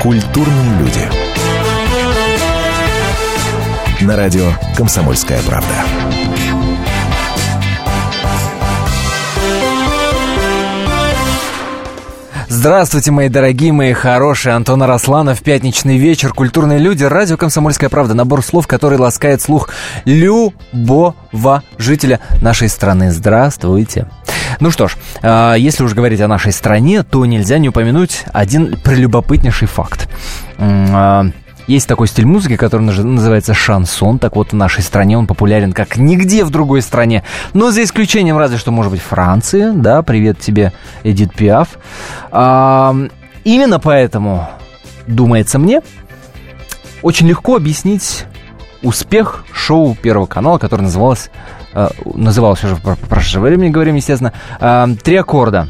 Культурные люди. На радио «Комсомольская правда». Здравствуйте, мои дорогие, мои хорошие. Антон Арасланов, пятничный вечер, культурные люди, радио «Комсомольская правда». Набор слов, который ласкает слух любого жителя нашей страны. Здравствуйте. Ну что ж, а, если уж говорить о нашей стране, то нельзя не упомянуть один прелюбопытнейший факт. А, есть такой стиль музыки, который называется шансон. Так вот, в нашей стране он популярен как нигде в другой стране. Но за исключением разве что, может быть, Франции. Да, привет тебе, Эдит Пиаф. А, именно поэтому, думается мне, очень легко объяснить успех шоу Первого канала, которое называлось, э, называлось уже в прошедшее время, говорим, естественно, э, «Три аккорда».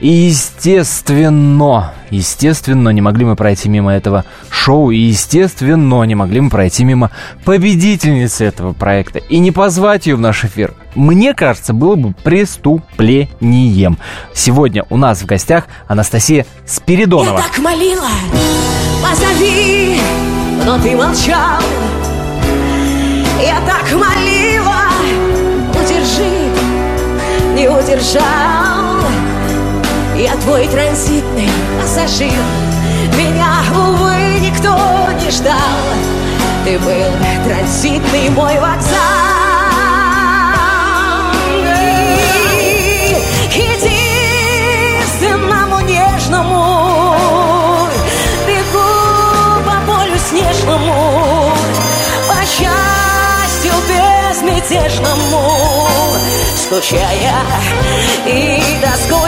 И естественно, естественно, не могли мы пройти мимо этого шоу, и естественно, не могли мы пройти мимо победительницы этого проекта и не позвать ее в наш эфир. Мне кажется, было бы преступлением. Сегодня у нас в гостях Анастасия Спиридонова. Я так молила, позови, но ты молчал. Я так молила, удержал. Я твой транзитный пассажир. Меня, увы, никто не ждал. Ты был транзитный мой вокзал. Единственному нежному. Бегу по полю снежному. По счастью безмятежному Скучая и тоскуя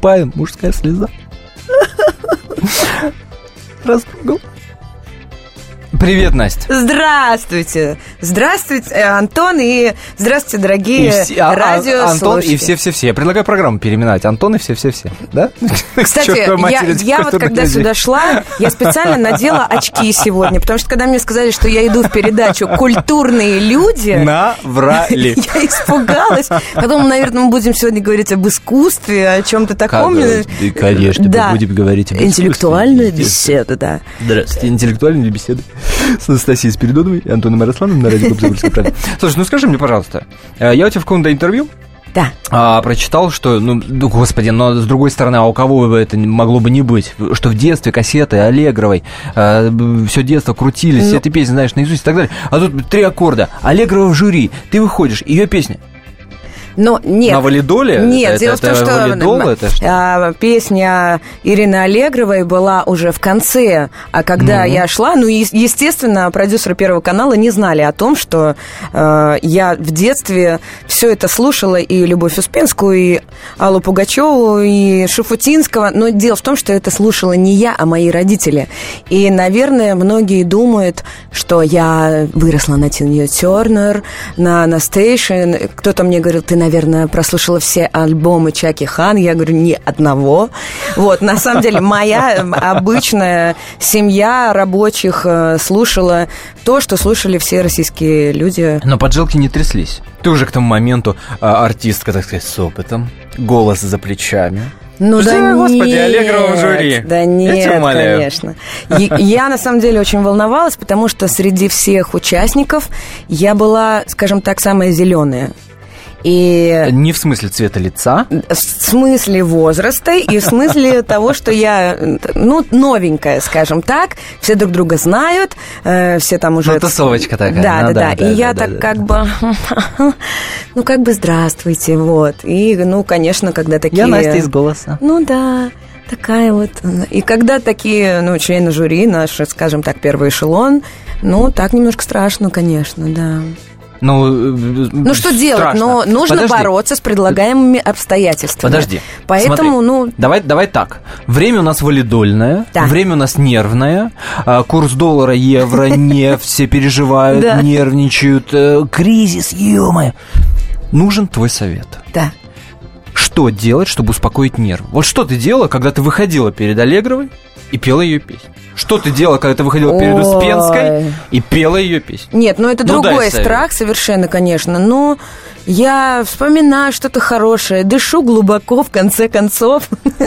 Скупая мужская слеза. Растрогал. Привет, Настя. Здравствуйте! Здравствуйте, э, Антон, и здравствуйте, дорогие И все- а- а- радиослушатели. Антон и все-все-все. Я предлагаю программу переименовать. Антон и все-все-все. Да? Кстати, я, я вот когда люди. сюда шла, я специально надела очки сегодня, потому что когда мне сказали, что я иду в передачу «Культурные люди», Наврали. я испугалась. Потом, наверное, мы будем сегодня говорить об искусстве, о чем-то таком. Э, Конечно, Да. мы будем говорить об искусстве. Интеллектуальная беседа, да. Здравствуйте, интеллектуальные беседы с Анастасией Спиридоновой и Антоном Ярославовым на радио «Комсомольская правда». Слушай, ну скажи мне, пожалуйста, э, я у тебя в каком-то интервью Да. а, прочитал, что, ну, господи, но с другой стороны, а у кого бы это могло бы не быть? Что в детстве кассеты Аллегровой, все детство крутились, все Ну. эти песни знаешь наизусть и так далее. А тут три аккорда, Аллегрова в жюри, ты выходишь, ее песня. Но нет. На валидоле? Нет, Это- дело это в том, что валидол, это что? а, песня Ирины Аллегровой была уже в конце, а когда я шла, ну, естественно, продюсеры Первого канала не знали о том, что э, я в детстве все это слушала, и Любовь Успенскую, и Аллу Пугачеву, и Шафутинского, но дело в том, что это слушала не я, а мои родители. И, наверное, многие думают, что я выросла на Тинью Тернер, на Анастейшн. Кто-то мне говорил, ты, наверное, прослушала все альбомы Чаки Хан. Я говорю, ни одного. Вот, на самом деле, моя м, обычная семья рабочих э, слушала то, что слушали все российские люди. Но поджилки не тряслись. Ты уже к тому моменту а, артистка, так сказать, с опытом, голос за плечами. Ну Да, да господи, нет, Аллегрова в жюри. Да Я нет, тебя умоляю. конечно. Я на самом деле очень волновалась, потому что среди всех участников я была, скажем так, самая зеленая. И Не в смысле цвета лица. в смысле возраста и в смысле того, что я, ну, новенькая, скажем так, все друг друга знают, э, все там уже... Ну, тусовочка такая. Да, Ну да, да, да. да, И я да, так да. как бы, ну, как бы здравствуйте, вот. И, ну, конечно, когда такие... Я Настя из голоса. Ну да. такая вот. И когда такие, ну, члены жюри, наши, скажем так, первый эшелон, ну, так немножко страшно, конечно, да. Ну, Ну что делать? Но нужно Подожди. бороться с предлагаемыми обстоятельствами. Подожди. Поэтому, Смотри, ну, Давай, давай так. Время у нас валидольное, Да. время у нас нервное, а, курс доллара, евро, нефть, все переживают, нервничают, э, кризис, ё Нужен твой совет. да. Что делать, чтобы успокоить нервы? Вот что ты делала, когда ты выходила перед Аллегровой и пела ее песню? Что ты делала, когда ты выходила перед Ой. Успенской и пела ее песню? Нет, ну это Ну, другой страх совершенно, конечно. Но я вспоминаю что-то хорошее, дышу глубоко в конце концов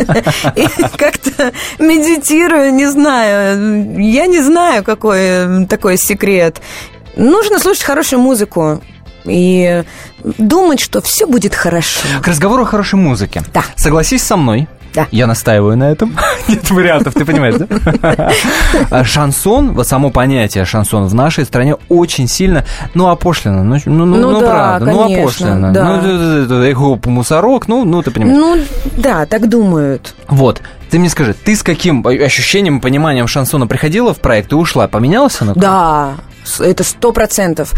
и как-то медитирую, не знаю. Я не знаю, какой такой секрет. Нужно слушать хорошую музыку и думать, что все будет хорошо. К разговору о хорошей музыке. Да. Согласись со мной. Да. Я настаиваю на этом. Нет вариантов, ты понимаешь, да? Шансон, вот само понятие шансон в нашей стране очень сильно, ну, опошлено. Ну, ну, ну, Ну ну, да, правда, ну, конечно, опошлено. да. Ну, хоп, мусорок, ну, ну, ты понимаешь. Ну, да, так думают. Вот. Ты мне скажи, ты с каким ощущением, пониманием шансона приходила в проект и ушла? Поменялась она? Да, это сто процентов.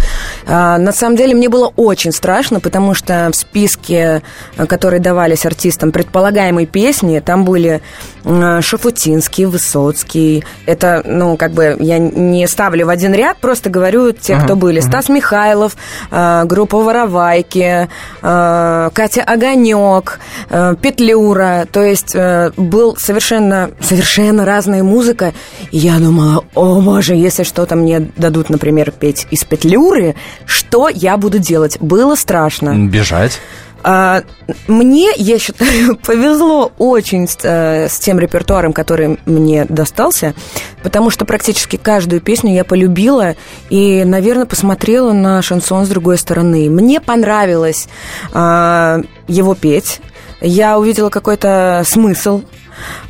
А, На самом деле мне было очень страшно, потому что в списке, э, которые давались артистам предполагаемой песни, там были м, Шафутинский, Высоцкий. Это, ну, как бы я не ставлю в один ряд, просто говорю те, кто были. Стас Михайлов, э, группа Воровайки, э, Катя Огонек, э, Петлюра. То есть э, был совершенно, совершенно разная музыка. И я думала, о боже, если что-то мне дадут, например, петь из Петлюры, что я буду делать? Было страшно. Бежать. А, Мне, я считаю, повезло очень с, э, с тем репертуаром, который мне достался, потому что практически каждую песню я полюбила и, наверное, посмотрела на шансон с другой стороны. Мне понравилось а, его петь. Я увидела какой-то смысл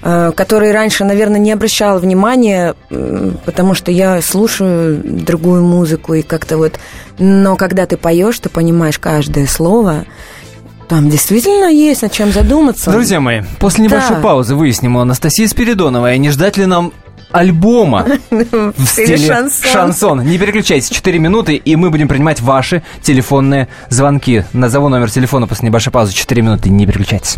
который раньше, наверное, не обращала внимания, потому что я слушаю другую музыку и как-то вот... Но когда ты поешь, ты понимаешь каждое слово, там действительно есть над чем задуматься. Друзья мои, после небольшой Да. паузы выясним у Анастасии Спиридоновой, не ждать ли нам альбома в стиле шансон. шансон. Не переключайтесь, 4 минуты, и мы будем принимать ваши телефонные звонки. Назову номер телефона после небольшой паузы. 4 минуты, не переключайтесь.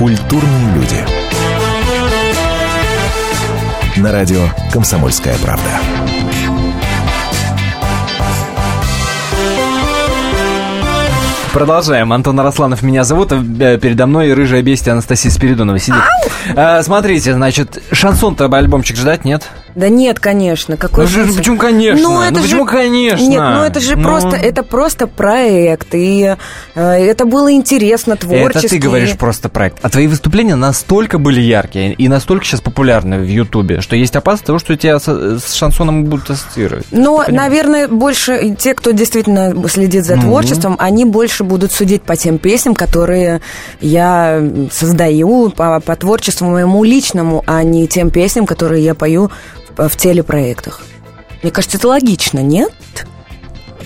Культурные люди. На радио «Комсомольская правда». Продолжаем. Антон Арасланов меня зовут, а э, передо мной рыжая бестия Анастасия Спиридонова сидит. А, смотрите, значит, шансон-то альбомчик ждать, нет? Да нет, конечно. Какой Ну, почему конечно? Ну, Ну, это почему же... конечно? Нет, ну это же Ну. просто, это просто проект, и э, это было интересно, творчески. Это ты говоришь просто проект. А твои выступления настолько были яркие и настолько сейчас популярны в Ютубе, что есть опасность того, что тебя с, с шансоном будут ассоциировать. Но, понимаешь? наверное, больше те, кто действительно следит за Ну. творчеством, они больше будут судить по тем песням, которые я создаю, по, по творчеству моему личному, а не тем песням, которые я пою в, телепроектах. Мне кажется, это логично, нет?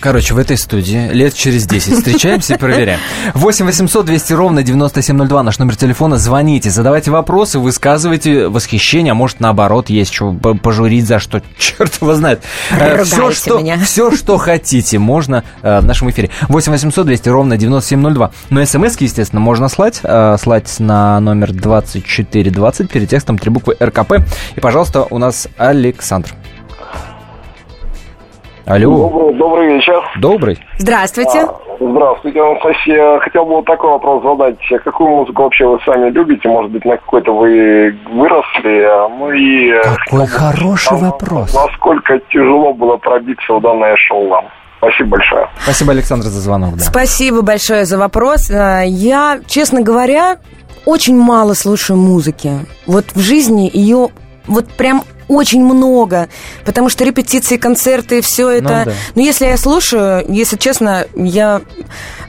Короче, в этой студии лет через 10 встречаемся и проверяем. 8 800 200 ровно 9702 наш номер телефона. Звоните, задавайте вопросы, высказывайте восхищение, а может наоборот есть что пожурить за что, черт его знает. Ругайте все, что, меня. все, что хотите, можно э, в нашем эфире. 8 800 200 ровно 9702. Но смс естественно, можно слать. э, слать на номер 2420 перед текстом три буквы РКП. И, пожалуйста, у нас Александр. Алло, Добрый, добрый вечер. добрый. Здравствуйте. Здравствуйте, Анастасия. Хотел бы вот такой вопрос задать. Какую музыку вообще вы сами любите? Может быть, на какой-то вы выросли? Ну и... э, Какой хороший а, вопрос. Насколько тяжело было пробиться в данное шоу вам? Спасибо большое. Спасибо, Александр, за звонок. Да. Спасибо большое за вопрос. Э, Я, честно говоря, очень мало слушаю музыки. Вот в жизни ее вот прям очень много, потому что репетиции, концерты, все это. да. Но если я слушаю, если честно, я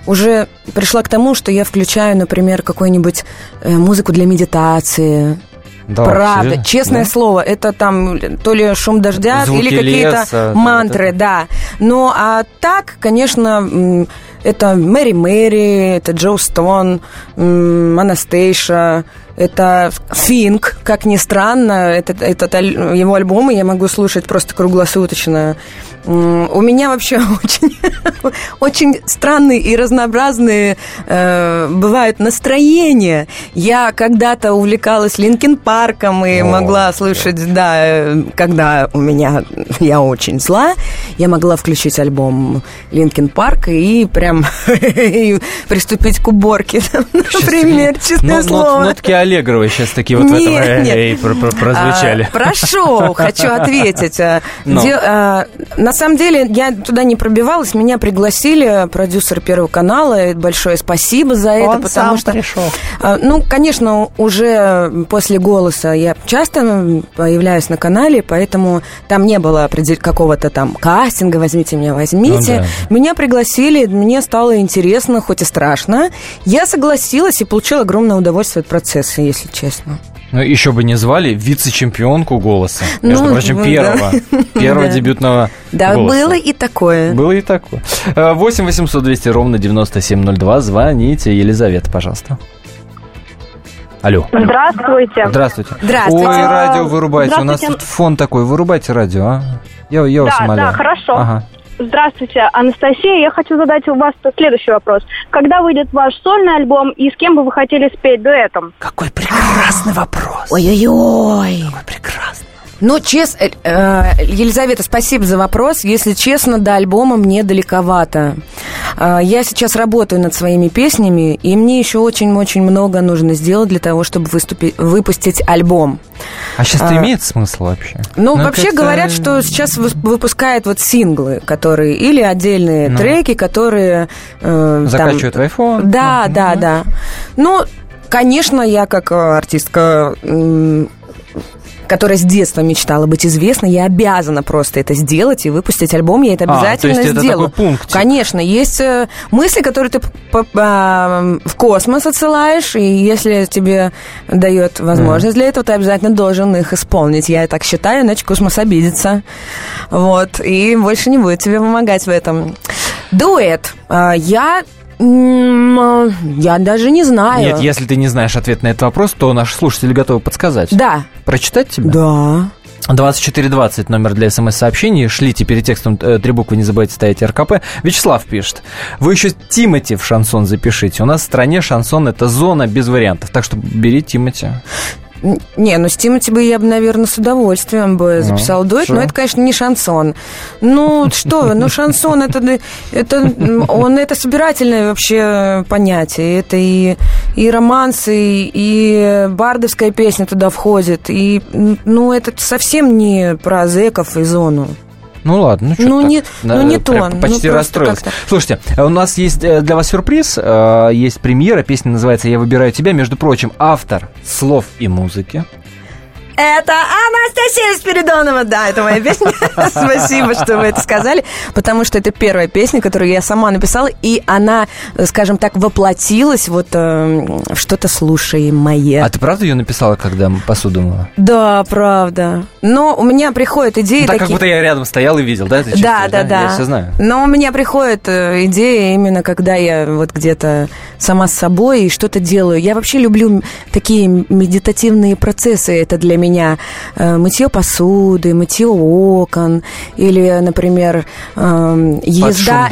уже пришла к тому, что я включаю, например, какую-нибудь э, музыку для медитации. Да, Правда, серьезно? честное Да? слово, это там то ли шум дождя Звуки или какие-то мантры, это. да. Ну, а так, конечно, это Мэри Мэри, это Джо Стон, Анастейша, это Финк, как ни странно, этот, этот его альбомы я могу слушать просто круглосуточно. У меня вообще очень, очень странные и разнообразные э, бывают настроения. Я когда-то увлекалась Linkin Park ом и О, могла слушать, да, э, когда у меня я очень зла, я могла включить альбом Linkin Park и прям и приступить к уборке, например, честное слово. нотки Аллегровой сейчас такие вот в этом Нет, нет. эй, про- про- прозвучали. А, прошу, хочу ответить. А, Ну. де- а, на самом деле, я туда не пробивалась, меня пригласили продюсер Первого канала, и большое спасибо за это, потому что... А, Ну, конечно, уже после «Голоса» я часто появляюсь на канале, поэтому там не было какого-то там кастинга «возьмите меня, возьмите». Ну да. Меня пригласили, мне стало интересно, хоть и страшно. Я согласилась и получила огромное удовольствие от процесса, если честно. Ну, еще бы не звали вице-чемпионку голоса. Между Ну, прочим, да. первого. Первого Да. дебютного Да, голоса. было и такое. Было и такое. Э, 8 800 200 ровно 9702. Звоните. Елизавета, пожалуйста. Алло. Здравствуйте. Здравствуйте. Здравствуйте. Ой, радио вырубайте. У нас тут фон такой. Вырубайте радио, а? Я, я вас Да, умоляю. да, хорошо. Ага. Здравствуйте, Анастасия. Я хочу задать у вас следующий вопрос. Когда выйдет ваш сольный альбом и с кем бы вы хотели спеть дуэтом? Какой прекрасный вопрос. Ой-ой-ой. Какой прекрасный. Ну, честно, Елизавета, спасибо за вопрос. Если честно, до альбома мне далековато. Э, Я сейчас работаю над своими песнями, и мне еще очень-очень много нужно сделать для того, чтобы выступить, выпустить альбом. А сейчас это А, имеет смысл вообще? Ну, вообще как-то- говорят, что сейчас вы- выпускают вот синглы, которые или отдельные Ну. треки, которые э, там- Закачивают в iPhone? Да, Ну, да, ну. да. Ну, конечно, я как э, артистка, которая с детства мечтала быть известной, я обязана просто это сделать и выпустить альбом. Я это А, обязательно то есть это сделаю. такой пунктик. Конечно, есть э, мысли, которые ты а, в космос отсылаешь, и если тебе дает возможность для этого, ты обязательно должен их исполнить. Я так считаю, иначе космос обидится. Вот, и больше не будет тебе помогать в этом. Дуэт. А, Я а, я даже не знаю. Нет, если ты не знаешь ответ на этот вопрос, то наши слушатели готовы подсказать. Да. Прочитать тебе? Да. 2420 номер для смс-сообщений. Шлите перед текстом э, три буквы, не забывайте ставить РКП. Вячеслав пишет. Вы еще Тимати в шансон запишите. У нас в стране шансон это зона без вариантов. Так что бери Тимати. Не, ну с Тимати бы я бы, наверное, с удовольствием бы записал дуэт, что? но это, конечно, не шансон. Ну, что ну шансон это, это, он, это собирательное вообще понятие. Это и, и романс, и, и бардовская песня туда входит. И, ну, это совсем не про зеков и зону. Ну ладно, ну что Ну, так? не- ну, не то, ну, Почти просто расстроился. Слушайте, у нас есть э, для вас сюрприз. Э, Есть премьера, песня называется «Я выбираю тебя». Между прочим, автор слов и музыки. Это Анастасия Спиридонова, да, это моя песня. Спасибо, что вы это сказали, потому что это первая песня, которую я сама написала, и она, скажем так, воплотилась вот э, в что-то слушаемое. А ты правда ее написала, когда посуду мыла? Да, правда. Но у меня приходят идеи Ну, так как такие... будто я рядом стоял и видел, да? Ты Да, чувствуешь, да, да. Я все знаю. Но у меня приходят э, идеи именно когда я вот где-то сама с собой и что-то делаю. Я вообще люблю такие медитативные процессы. Это для меня э, мытье посуды, мытье окон или, например, эм, езда,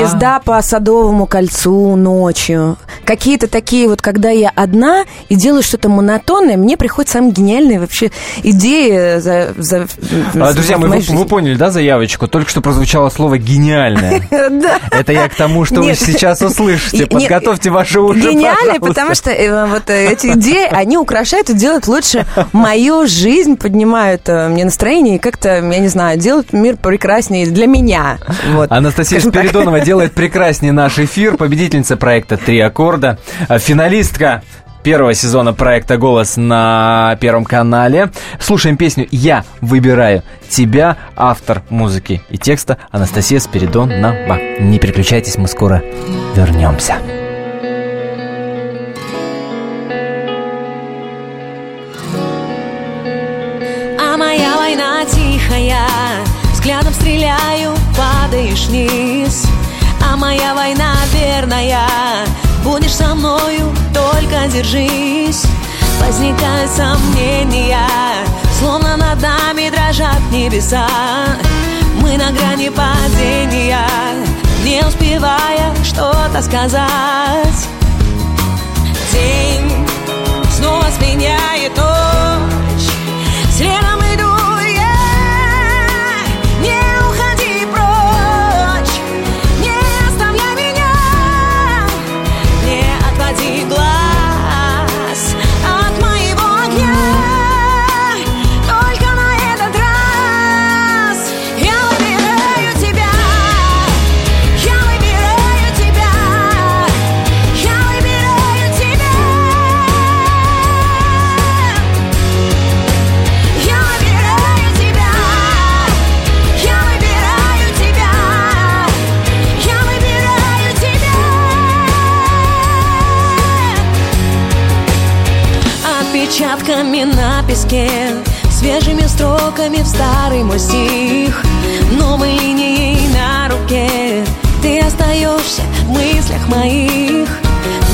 езда по Садовому кольцу ночью. Какие-то такие вот, когда я одна и делаю что-то монотонное, мне приходят самые гениальные вообще идеи за, за- А, друзья, мы, вы, вы поняли, да, заявочку? Только что прозвучало слово «гениальное». Это я к тому, что вы сейчас услышите. Подготовьте ваши уши, пожалуйста. потому что э, вот эти идеи, они украшают и делают лучше мою жизнь, поднимают э, мне настроение и как-то, я не знаю, делают мир прекраснее для меня. Вот. Анастасия так. Спиридонова делает прекраснее наш эфир. Победительница проекта «Три аккорда». А, Финалистка первого сезона проекта «Голос» на Первом канале. Слушаем песню «Я выбираю тебя», автор музыки и текста Анастасия Спиридонова. Не переключайтесь, мы скоро вернемся. Стреляю, падаешь вниз. А моя война верная Будешь со мною, только держись. Возникают сомнения Словно над нами дрожат небеса. Мы на грани падения Не успевая что-то сказать. День снова сменяет ночь. Следом строками в старый мой стих, новой линией на руке. Ты остаешься в мыслях моих.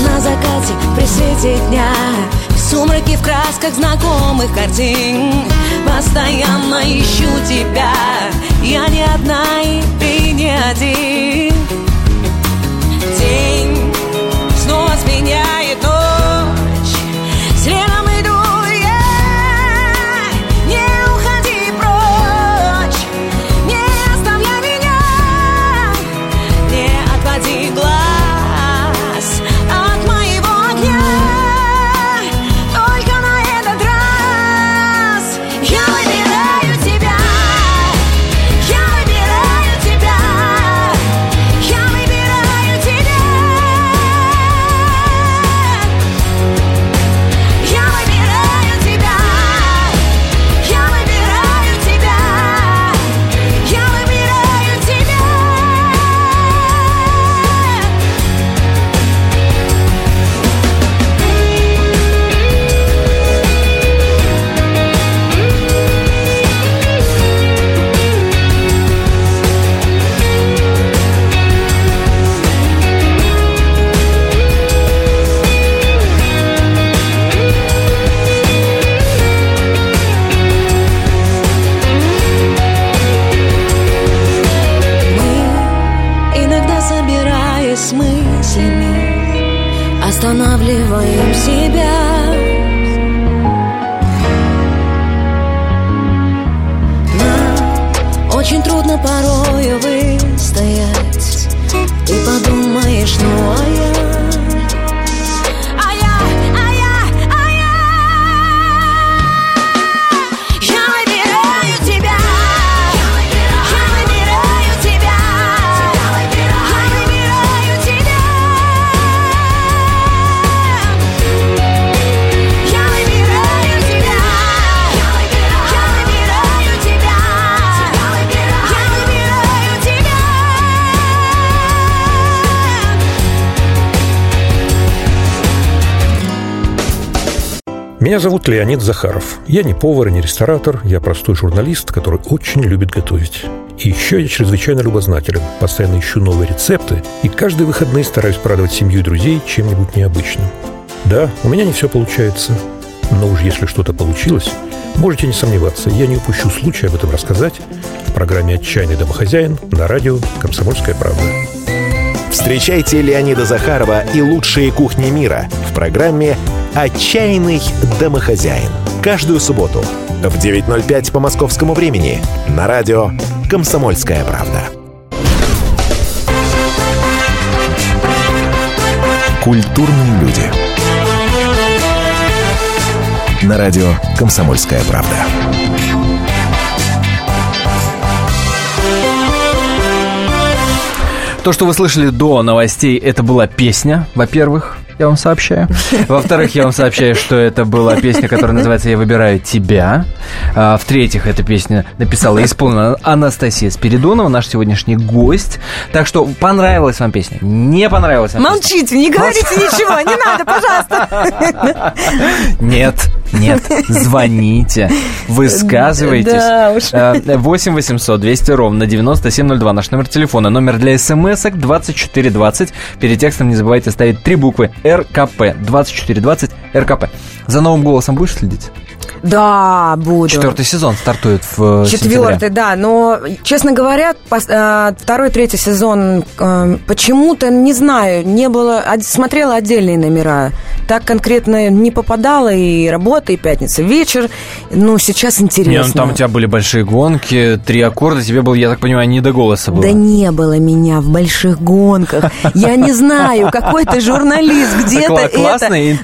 На закате при свете дня В сумраке в красках знакомых картин. Постоянно ищу тебя Я не одна и ты не один. День снова сменяет ночь Меня зовут Леонид Захаров. Я не повар и не ресторатор, я простой журналист, который очень любит готовить. И еще я чрезвычайно любознателен, постоянно ищу новые рецепты и каждые выходные стараюсь порадовать семью и друзей чем-нибудь необычным. Да, у меня не все получается, но уж если что-то получилось, можете не сомневаться, я не упущу случая об этом рассказать в программе «Отчаянный домохозяин» на радио «Комсомольская правда». Встречайте Леонида Захарова и лучшие кухни мира в программе «Отчаянный домохозяин». Каждую субботу в 9.05 по московскому времени на радио «Комсомольская правда». Культурные люди. На радио «Комсомольская правда». То, что вы слышали до новостей, это была песня, во-первых. Я вам сообщаю. Во-вторых, я вам сообщаю, что это была песня, которая называется «Я выбираю тебя». А, в-третьих, эта песня написала и исполнила Анастасия Спиридонова, наш сегодняшний гость. Так что понравилась вам песня? Не понравилась вам Молчите, песня? не говорите ничего, не надо, пожалуйста. Нет, нет, звоните, высказывайтесь. Да уж. Э, 8 800 200 ровно 9702 наш номер телефона. Номер для смс-ок 2420. Перед текстом не забывайте ставить три буквы РКП. 2420 РКП. За новым голосом будешь следить? Да, буду. Четвертый сезон стартует в э, сентябре. Четвертый, да. Но, честно говоря, э, второй, третий сезон э, почему-то, не знаю, не было... Смотрела отдельные номера. Так конкретно не попадала и работа, и пятница вечер. Ну, сейчас интересно. Не, ну там у тебя были большие гонки, три аккорда, тебе был, я так понимаю, не до голоса было. Да не было меня в больших гонках. Я не знаю, какой-то журналист где-то это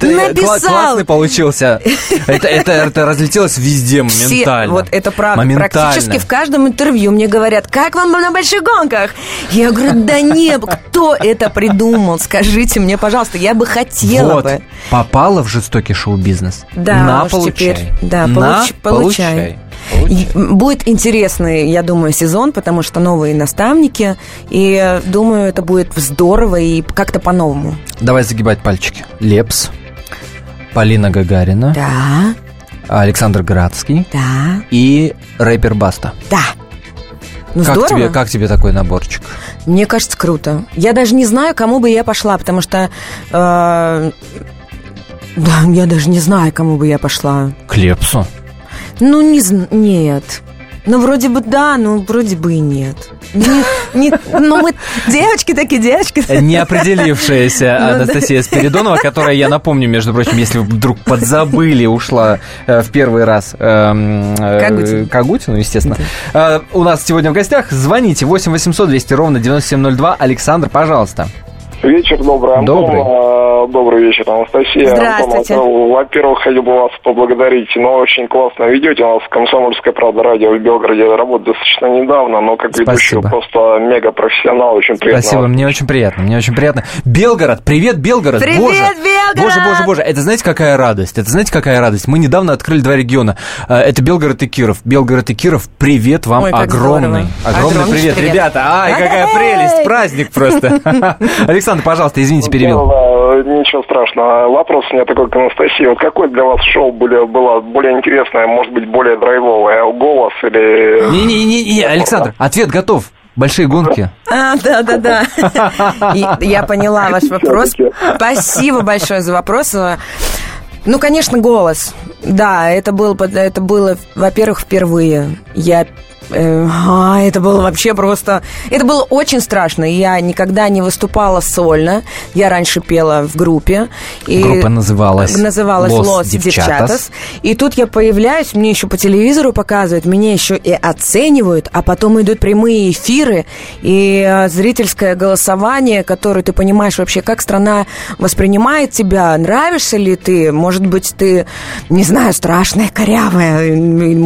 написал. классный получился. Это, разлетелось везде Все- моментально. вот это правда. Моментально. Практически в каждом интервью мне говорят, как вам на больших гонках? Я говорю, да не, кто это придумал? Скажите мне, пожалуйста, я бы хотела вот, бы. попала в жестокий шоу-бизнес. Да, На, получай. теперь, да, На, получ- получай. получай. И Будет интересный, я думаю, сезон, потому что новые наставники, и э, думаю, это будет здорово и как-то по-новому. Давай загибать пальчики. Лепс, Полина Гагарина, Да, Александр Градский да, и рэпер Баста. да. Ну, как, здорово. тебе, как тебе такой наборчик? Мне кажется, круто. Я даже не знаю, кому бы я пошла, потому что... э, да, я даже не знаю, кому бы я пошла. К Лепсу. Ну, не нет. Ну, вроде бы да, но вроде бы и нет. Не- не- ну, мы девочки такие, девочки. Не определившаяся Ну, да. Анастасия Спиридонова, которая, я напомню, между прочим, если вы вдруг подзабыли, ушла э, в первый раз эм, э, Кагутин. к Агутину, естественно. Э, У нас сегодня в гостях. Звоните 8 800 200 ровно 9702. Александр, пожалуйста. Вечер добрый, Антон. Добрый. А, Добрый вечер, Анастасия. Здравствуйте. Антон, ну, во-первых, хотел бы вас поблагодарить. Ну, очень классно ведете. У нас «Комсомольская правда» радио в Белгороде работает достаточно недавно, но как ведущий Спасибо. просто мега-профессионал. Очень приятно. Спасибо, мне очень приятно, мне очень приятно. Белгород, привет, Белгород! Привет, боже, Белгород! Боже, боже, боже, это знаете, какая радость? Это знаете, какая радость? Мы недавно открыли два региона. Э, Это Белгород и Киров. Белгород и Киров, привет вам Ой, огромный. Огромный Огромный привет, привет. ребята. Ай, какая прелесть, праздник просто. Александр, пожалуйста, извините, перебил. Да, ничего страшного. Вопрос у меня такой к Анастасии. Вот какое для вас шоу были, было более интересное, может быть, более драйвовое? Голос или... Не-не-не, Александр, ответ готов. Большие гонки. А, да, да, да. Я поняла ваш вопрос. Спасибо большое за вопрос. Ну, конечно, голос. Да, это было, это было, во-первых, впервые. Я э, а, это было вообще просто... Это было очень страшно. Я никогда не выступала сольно. Я раньше пела в группе. И Группа называлась Называлась «Лос «Лос Девчатас». Девчатас». И тут я появляюсь, мне еще по телевизору показывают, меня еще и оценивают, а потом идут прямые эфиры и э, зрительское голосование, которое ты понимаешь вообще, как страна воспринимает тебя, нравишься ли ты, может быть, ты, не знаю, страшная, корявая. И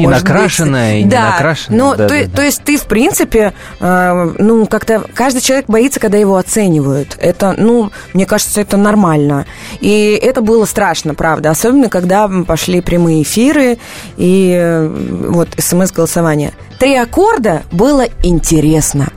накрашенная, и не да. накрашенная, Ну, да, то, да, есть- да. то есть ты, в принципе, э, ну, как-то каждый человек боится, когда его оценивают. Это, ну, мне кажется, это нормально. И это было страшно, правда. Особенно, когда пошли прямые эфиры и э, вот смс-голосование. Три аккорда было интересно.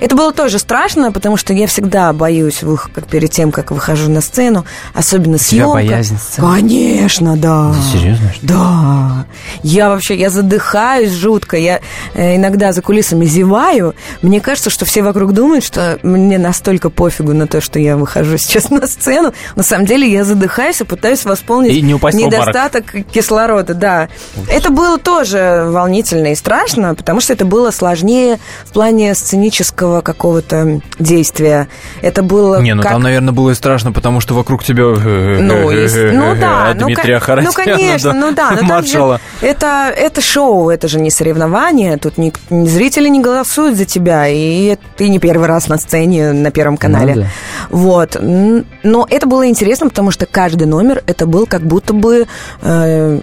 Это было тоже страшно, потому что я всегда боюсь вых- как перед тем, как выхожу на сцену, особенно тебя съемка. боязнь сцены? Конечно, да. Серьезно? что? Да. Я вообще, я задыхаюсь жутко. Я э, иногда за кулисами зеваю. Мне кажется, что все вокруг думают, что мне настолько пофигу на то, что я выхожу сейчас на сцену. На самом деле я задыхаюсь и пытаюсь восполнить И не недостаток кислорода. Да. Это было тоже волнительно и страшно, потому что это было сложнее в плане сценического какого-то действия. Это было Не, ну как... там, наверное, было и страшно, потому что вокруг тебя Ну, есть- ну да, а ну, Дмитрия ко- Харатьяна, ну конечно, ну да, но там же это это шоу, это же не соревнование, тут ни, ни зрители не голосуют за тебя, и ты не первый раз на сцене на Первом канале. Ну да. Вот, но это было интересно, потому что каждый номер это был как будто бы э,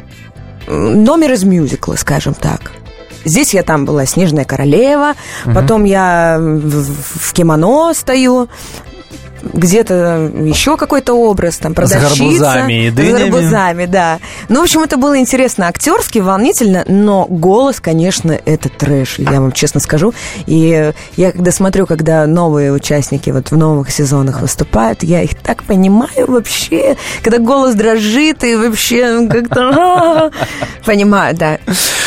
номер из мюзикла, скажем так. Здесь я там была Снежная королева, потом я в, в кимоно стою. Где-то еще какой-то образ, там, продавщица. С гарбузами и дынями. С гарбузами, да. Ну, в общем, это было интересно актерски, волнительно, но голос, конечно, это трэш, я вам честно скажу. И я когда смотрю, когда новые участники вот в новых сезонах выступают, я их так понимаю вообще, когда голос дрожит и вообще ну, как-то понимаю, да.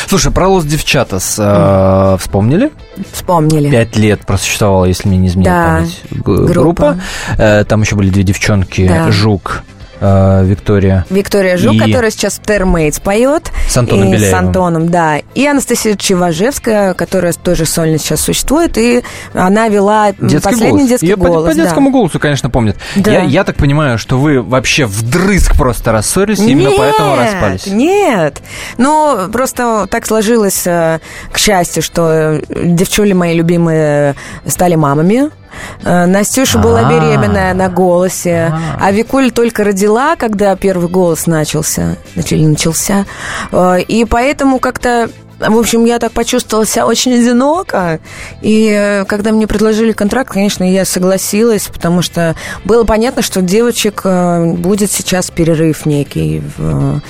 Слушай, про Лос Девчатас э, вспомнили? Вспомнили. Пять лет просуществовала, если мне не изменяет Да, память, группа. Э, Там еще были две девчонки, Да. Жук, э, Виктория. Виктория Жук, И- которая сейчас в Термейтс поет. С Антоном и Беляевым. С Антоном, да. И Анастасия Чеважевская, которая тоже сольно сейчас существует. И она вела Детский последний голос. детский по- голос. по, да. детскому голосу, конечно, помнят. Да. Я, я так понимаю, что вы вообще вдрызг просто рассорились, и именно Нет, поэтому распались. Нет. Ну, просто так сложилось, э, к счастью, что девчули мои любимые стали мамами. Э, Настюша была А. беременная на голосе, а Викуль только родила, когда первый голос начался, начали начался, Э, и поэтому как-то в общем, я так почувствовала себя очень одиноко. И э, когда мне предложили контракт, конечно, я согласилась, потому что было понятно, что девочек будет сейчас перерыв некий в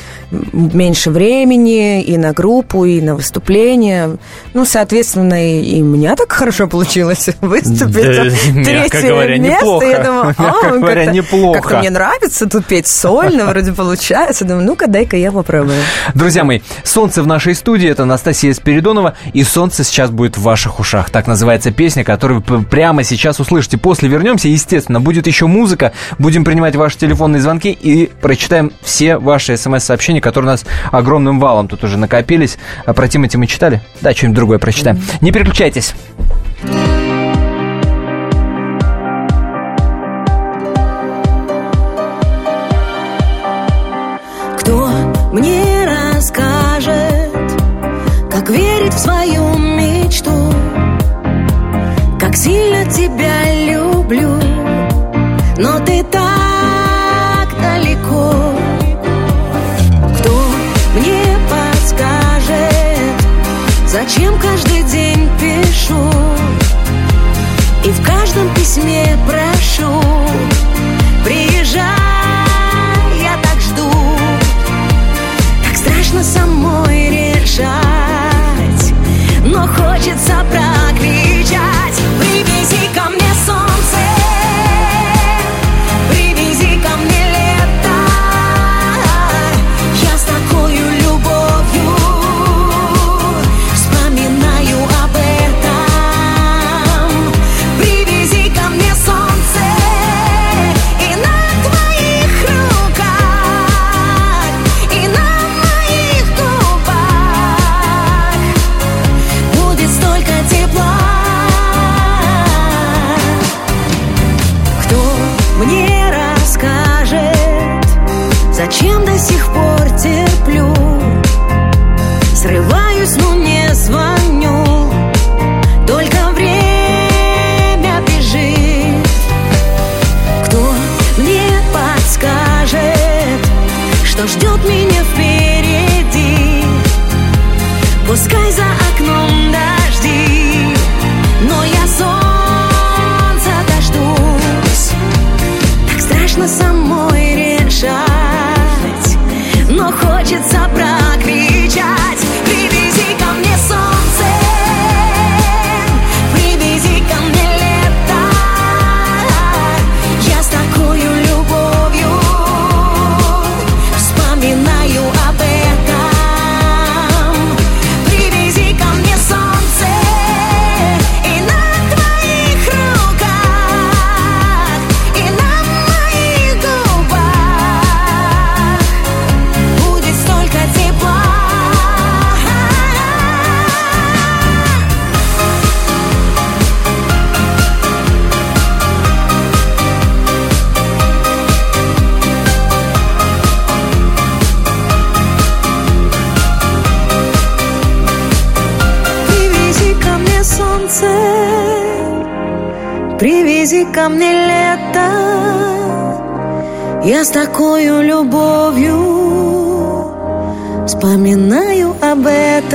меньше времени и на группу, и на выступление. Ну, соответственно, и, и у меня так хорошо получилось выступить. Да, Третье говоря, место. неплохо. Я думаю, а, Мягко говоря, неплохо. Как-то мне нравится тут петь сольно, вроде получается. Думаю, ну-ка, дай-ка я попробую. Друзья мои, солнце в нашей студии, это Анастасия Спиридонова, и солнце сейчас будет в ваших ушах. Так называется песня, которую вы прямо сейчас услышите. После вернемся, естественно, будет еще музыка, будем принимать ваши телефонные звонки и прочитаем все ваши смс-сообщения, которые у нас огромным валом тут уже накопились. А про Тимати мы читали? Да, что-нибудь другое прочитаем. Не переключайтесь. Кто мне расскажет, как верить в свою мечту, как сильно тебя люблю, но ты так зачем каждый день пишу? И в каждом письме прошу, мне лето. Я с такой любовью вспоминаю об этом.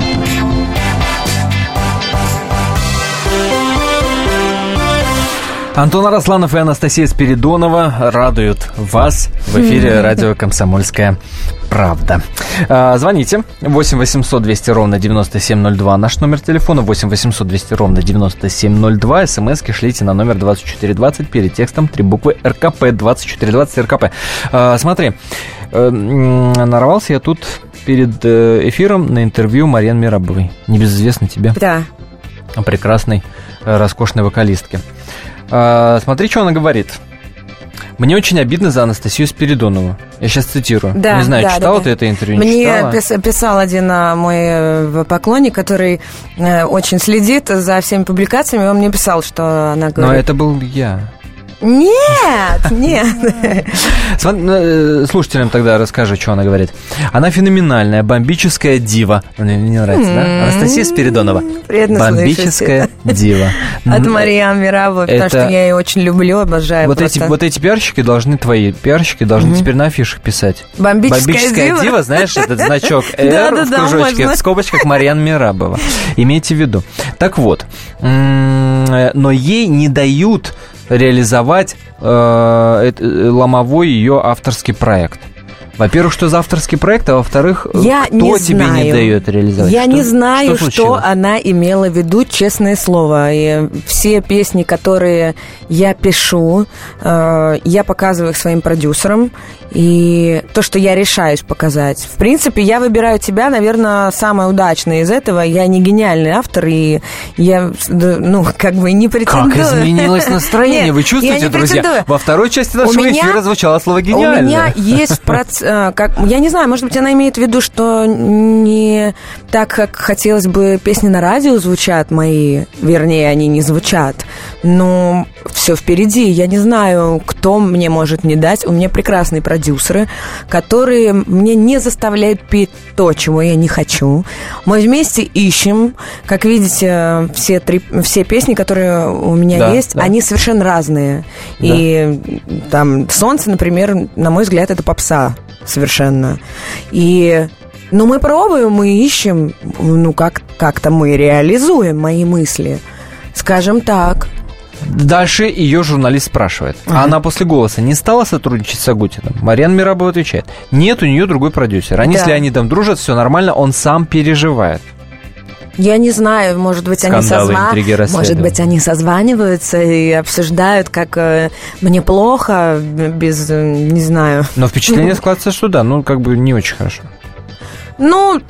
Антон Арасланов и Анастасия Спиридонова радуют вас в эфире радио «Комсомольская правда». А, звоните 8 800 200 ровно 9702. Наш номер телефона 8 800 200 ровно 9702. СМСки шлите на номер 2420 перед текстом три буквы РКП 2420 РКП. А, смотри, э, нарвался я тут перед э, эфиром на интервью Марьян Мирабовой. Небезызвестной тебе. Да. Прекрасной, э, роскошной вокалистки. А, смотри, что она говорит. Мне очень обидно за Анастасию Спиридонову. Я сейчас цитирую. Да, не знаю, да, читала да, ты да. это интервью, Мне не читала? пис- писал один а, мой э, поклонник, который э, очень следит за всеми публикациями. Он мне писал, что она Но говорит... это был я. Нет, нет. Сма- э, Слушателям тогда расскажу, что она говорит. Она феноменальная, бомбическая дива. Мне мне нравится, да? Анастасия Спиридонова. Приятно Бомбическая дива. От М, Мария Мирабова, потому что я ее очень люблю, обожаю Вот эти, вот эти пиарщики должны, твои пиарщики должны теперь на афишах писать. Бомбическая дива. знаешь, этот значок R в кружочке, в скобочках Марьян Мирабова. Имейте в виду. Так вот, э, но ей не дают реализовать э, э, ломовой ее авторский проект. Во-первых, что за авторский проект, а во-вторых, э, Я кто не тебе знаю. не дает реализовать? Я Что- не знаю, что, случилось? она имела в виду, честное слово. И все песни, которые я пишу, э, я показываю их своим продюсерам. И то, что я решаюсь показать. В принципе, я выбираю тебя, наверное, самое удачное из этого. Я не гениальный автор, и я, ну, как бы не Как претендую. изменилось настроение, Нет, вы чувствуете, друзья? претендую. Во второй части нашего меня- эфира звучало слово «гениально». У меня есть проц... э, как я не знаю, может быть, она имеет в виду, что не так, как хотелось бы песни на радио звучат мои, вернее, они не звучат. Но все впереди. Я не знаю, кто мне может не дать. У меня прекрасные продюсеры, которые мне не заставляют петь то, чего я не хочу. Мы вместе ищем. Как видите, все, три, все песни, которые у меня Да, есть, да. они совершенно разные. И там «Солнце», например, на мой взгляд, это попса совершенно. И ну, мы пробуем, мы ищем, ну, как, как-то мы реализуем мои мысли. Скажем так. Дальше ее журналист спрашивает. А она после голоса не стала сотрудничать с Агутиным? Марьян Мирабова отвечает. Нет, у нее другой продюсер. Они Да. с Леонидом дружат, все нормально, он сам переживает. Я не знаю, может быть, они Скандалы, созва- интриги, Может быть, они созваниваются и обсуждают, как э, мне плохо, без, э, не знаю. Но впечатление складывается, что да, ну, как бы не очень хорошо. Ну,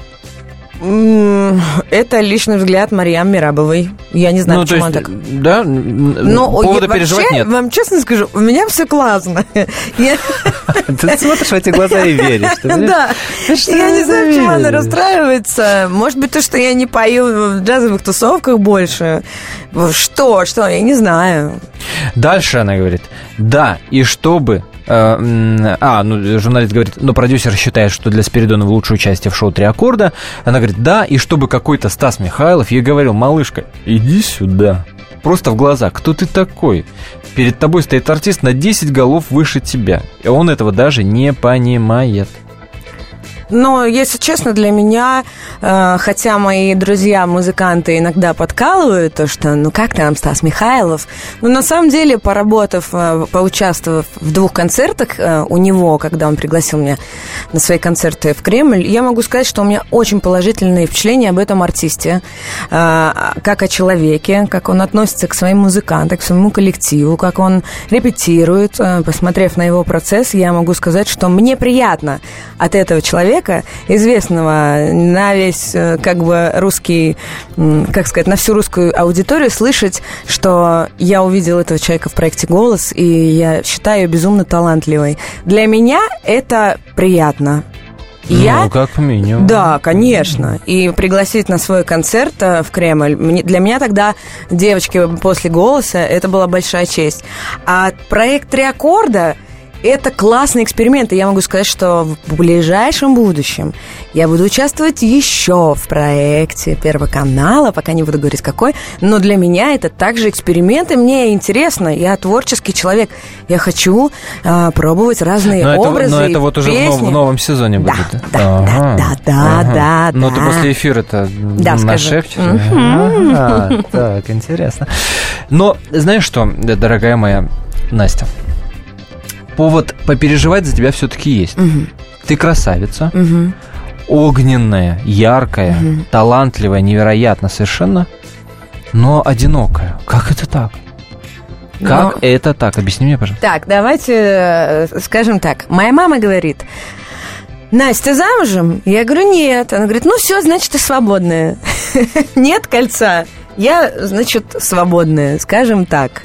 это личный взгляд Мариам Мирабовой. Я не знаю, ну, почему она так... да, Но повода я- переживать вообще, нет. вам честно скажу, у меня все классно. Ты смотришь в эти глаза и веришь. Да, Ну, я не знаю, почему она расстраивается. Может быть, то, что я не пою в джазовых тусовках больше. Что, что, я не знаю. Дальше она говорит, да, и чтобы... э, а, ну, журналист говорит, но продюсер считает, что для Спиридонова лучшее участие в шоу «Три аккорда». Она говорит, да, и чтобы какой-то Стас Михайлов ей говорил, малышка, иди сюда. Просто в глаза, кто ты такой? Перед тобой стоит артист на 10 голов выше тебя. И он этого даже не понимает. Но, если честно, для меня, э, хотя мои друзья-музыканты иногда подкалывают, то, что ну как там Стас Михайлов, но на самом деле, поработав, э, поучаствовав в двух концертах э, у него, когда он пригласил меня на свои концерты в Кремль, я могу сказать, что у меня очень положительные впечатления об этом артисте, э, как о человеке, как он относится к своим музыкантам, к своему коллективу, как он репетирует. Посмотрев на его процесс, я могу сказать, что мне приятно от этого человека, человека, известного на весь, э, как бы, русский, как сказать, на всю русскую аудиторию, слышать, что я увидел этого человека в проекте «Голос», и я считаю ее безумно талантливой. Для меня это приятно. Я... Ну, как минимум. Да, конечно. И пригласить на свой концерт э, в Кремль, для меня тогда, девочки, после «Голоса», это была большая честь. А проект «Три аккорда» это классный эксперимент, и я могу сказать, что в ближайшем будущем я буду участвовать еще в проекте Первого канала, пока не буду говорить какой, но для меня это также эксперимент, и мне интересно, я творческий человек, я хочу а, пробовать разные но образы. Это, но это вот уже в, нов, в новом сезоне будет. Да, да, ага. да, да, ага. да, Но да. ты после эфира-то да, нашепчешь. Так, интересно. Но знаешь что, дорогая моя Настя, повод попереживать за тебя все-таки есть. Угу. Ты красавица, угу. огненная, яркая, угу. талантливая, невероятно совершенно, но одинокая. Как это так? Как но... это так? Объясни мне, пожалуйста. Так, давайте э, скажем так. Моя мама говорит, Настя замужем? Я говорю, нет. Она говорит, ну все, значит, ты свободная. нет кольца. Я, значит, свободная, скажем так.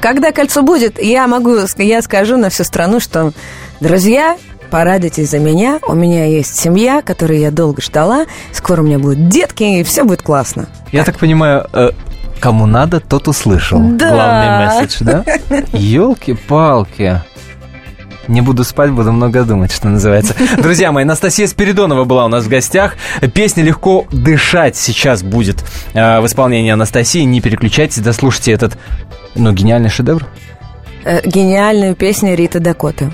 Когда кольцо будет, я могу, я скажу на всю страну, что, друзья, порадуйтесь за меня. У меня есть семья, которую я долго ждала. Скоро у меня будут детки, и все будет классно. Я так понимаю, э, кому надо, тот услышал. Да. Главный месседж, да? Елки-палки. Не буду спать, буду много думать, что называется. Друзья мои, Анастасия Спиридонова была у нас в гостях. Песня «Легко дышать» сейчас будет э, в исполнении Анастасии. Не переключайтесь, дослушайте этот, ну, гениальный шедевр. Э, гениальную песню Риты Дакоты.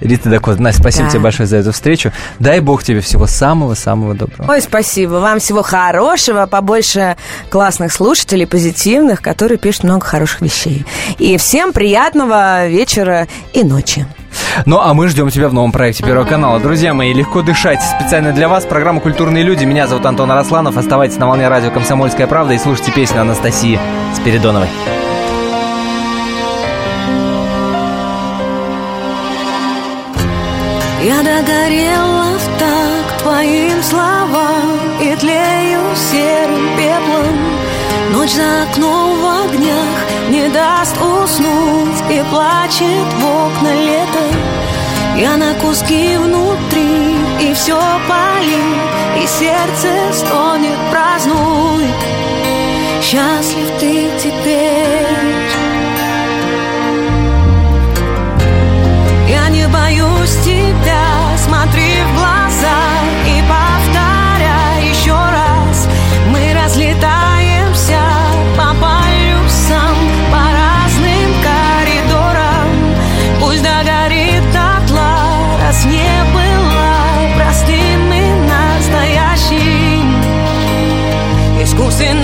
Рита Дакота, Настя, спасибо да. тебе большое за эту встречу. Дай бог тебе всего самого-самого доброго. Ой, спасибо. Вам всего хорошего, побольше классных слушателей, позитивных, которые пишут много хороших вещей. И всем приятного вечера и ночи. Ну, а мы ждем тебя в новом проекте Первого канала. Друзья мои, легко дышать. Специально для вас программа «Культурные люди». Меня зовут Антон Арасланов. Оставайтесь на волне радио «Комсомольская правда» и слушайте песню Анастасии Спиридоновой. Я догорела в так твоим словам И тлею серым пеплом. Ночь за окном в огнях Не даст уснуть И плачет в окна лето. Я на куски внутри И все палит И сердце стонет, празднует. Счастлив ты теперь боюсь тебя, смотри в глаза и повторяй еще раз. Мы разлетаемся по полюсам, по разным коридорам. Пусть догорит дотла, раз не была простым и настоящим. Искусственное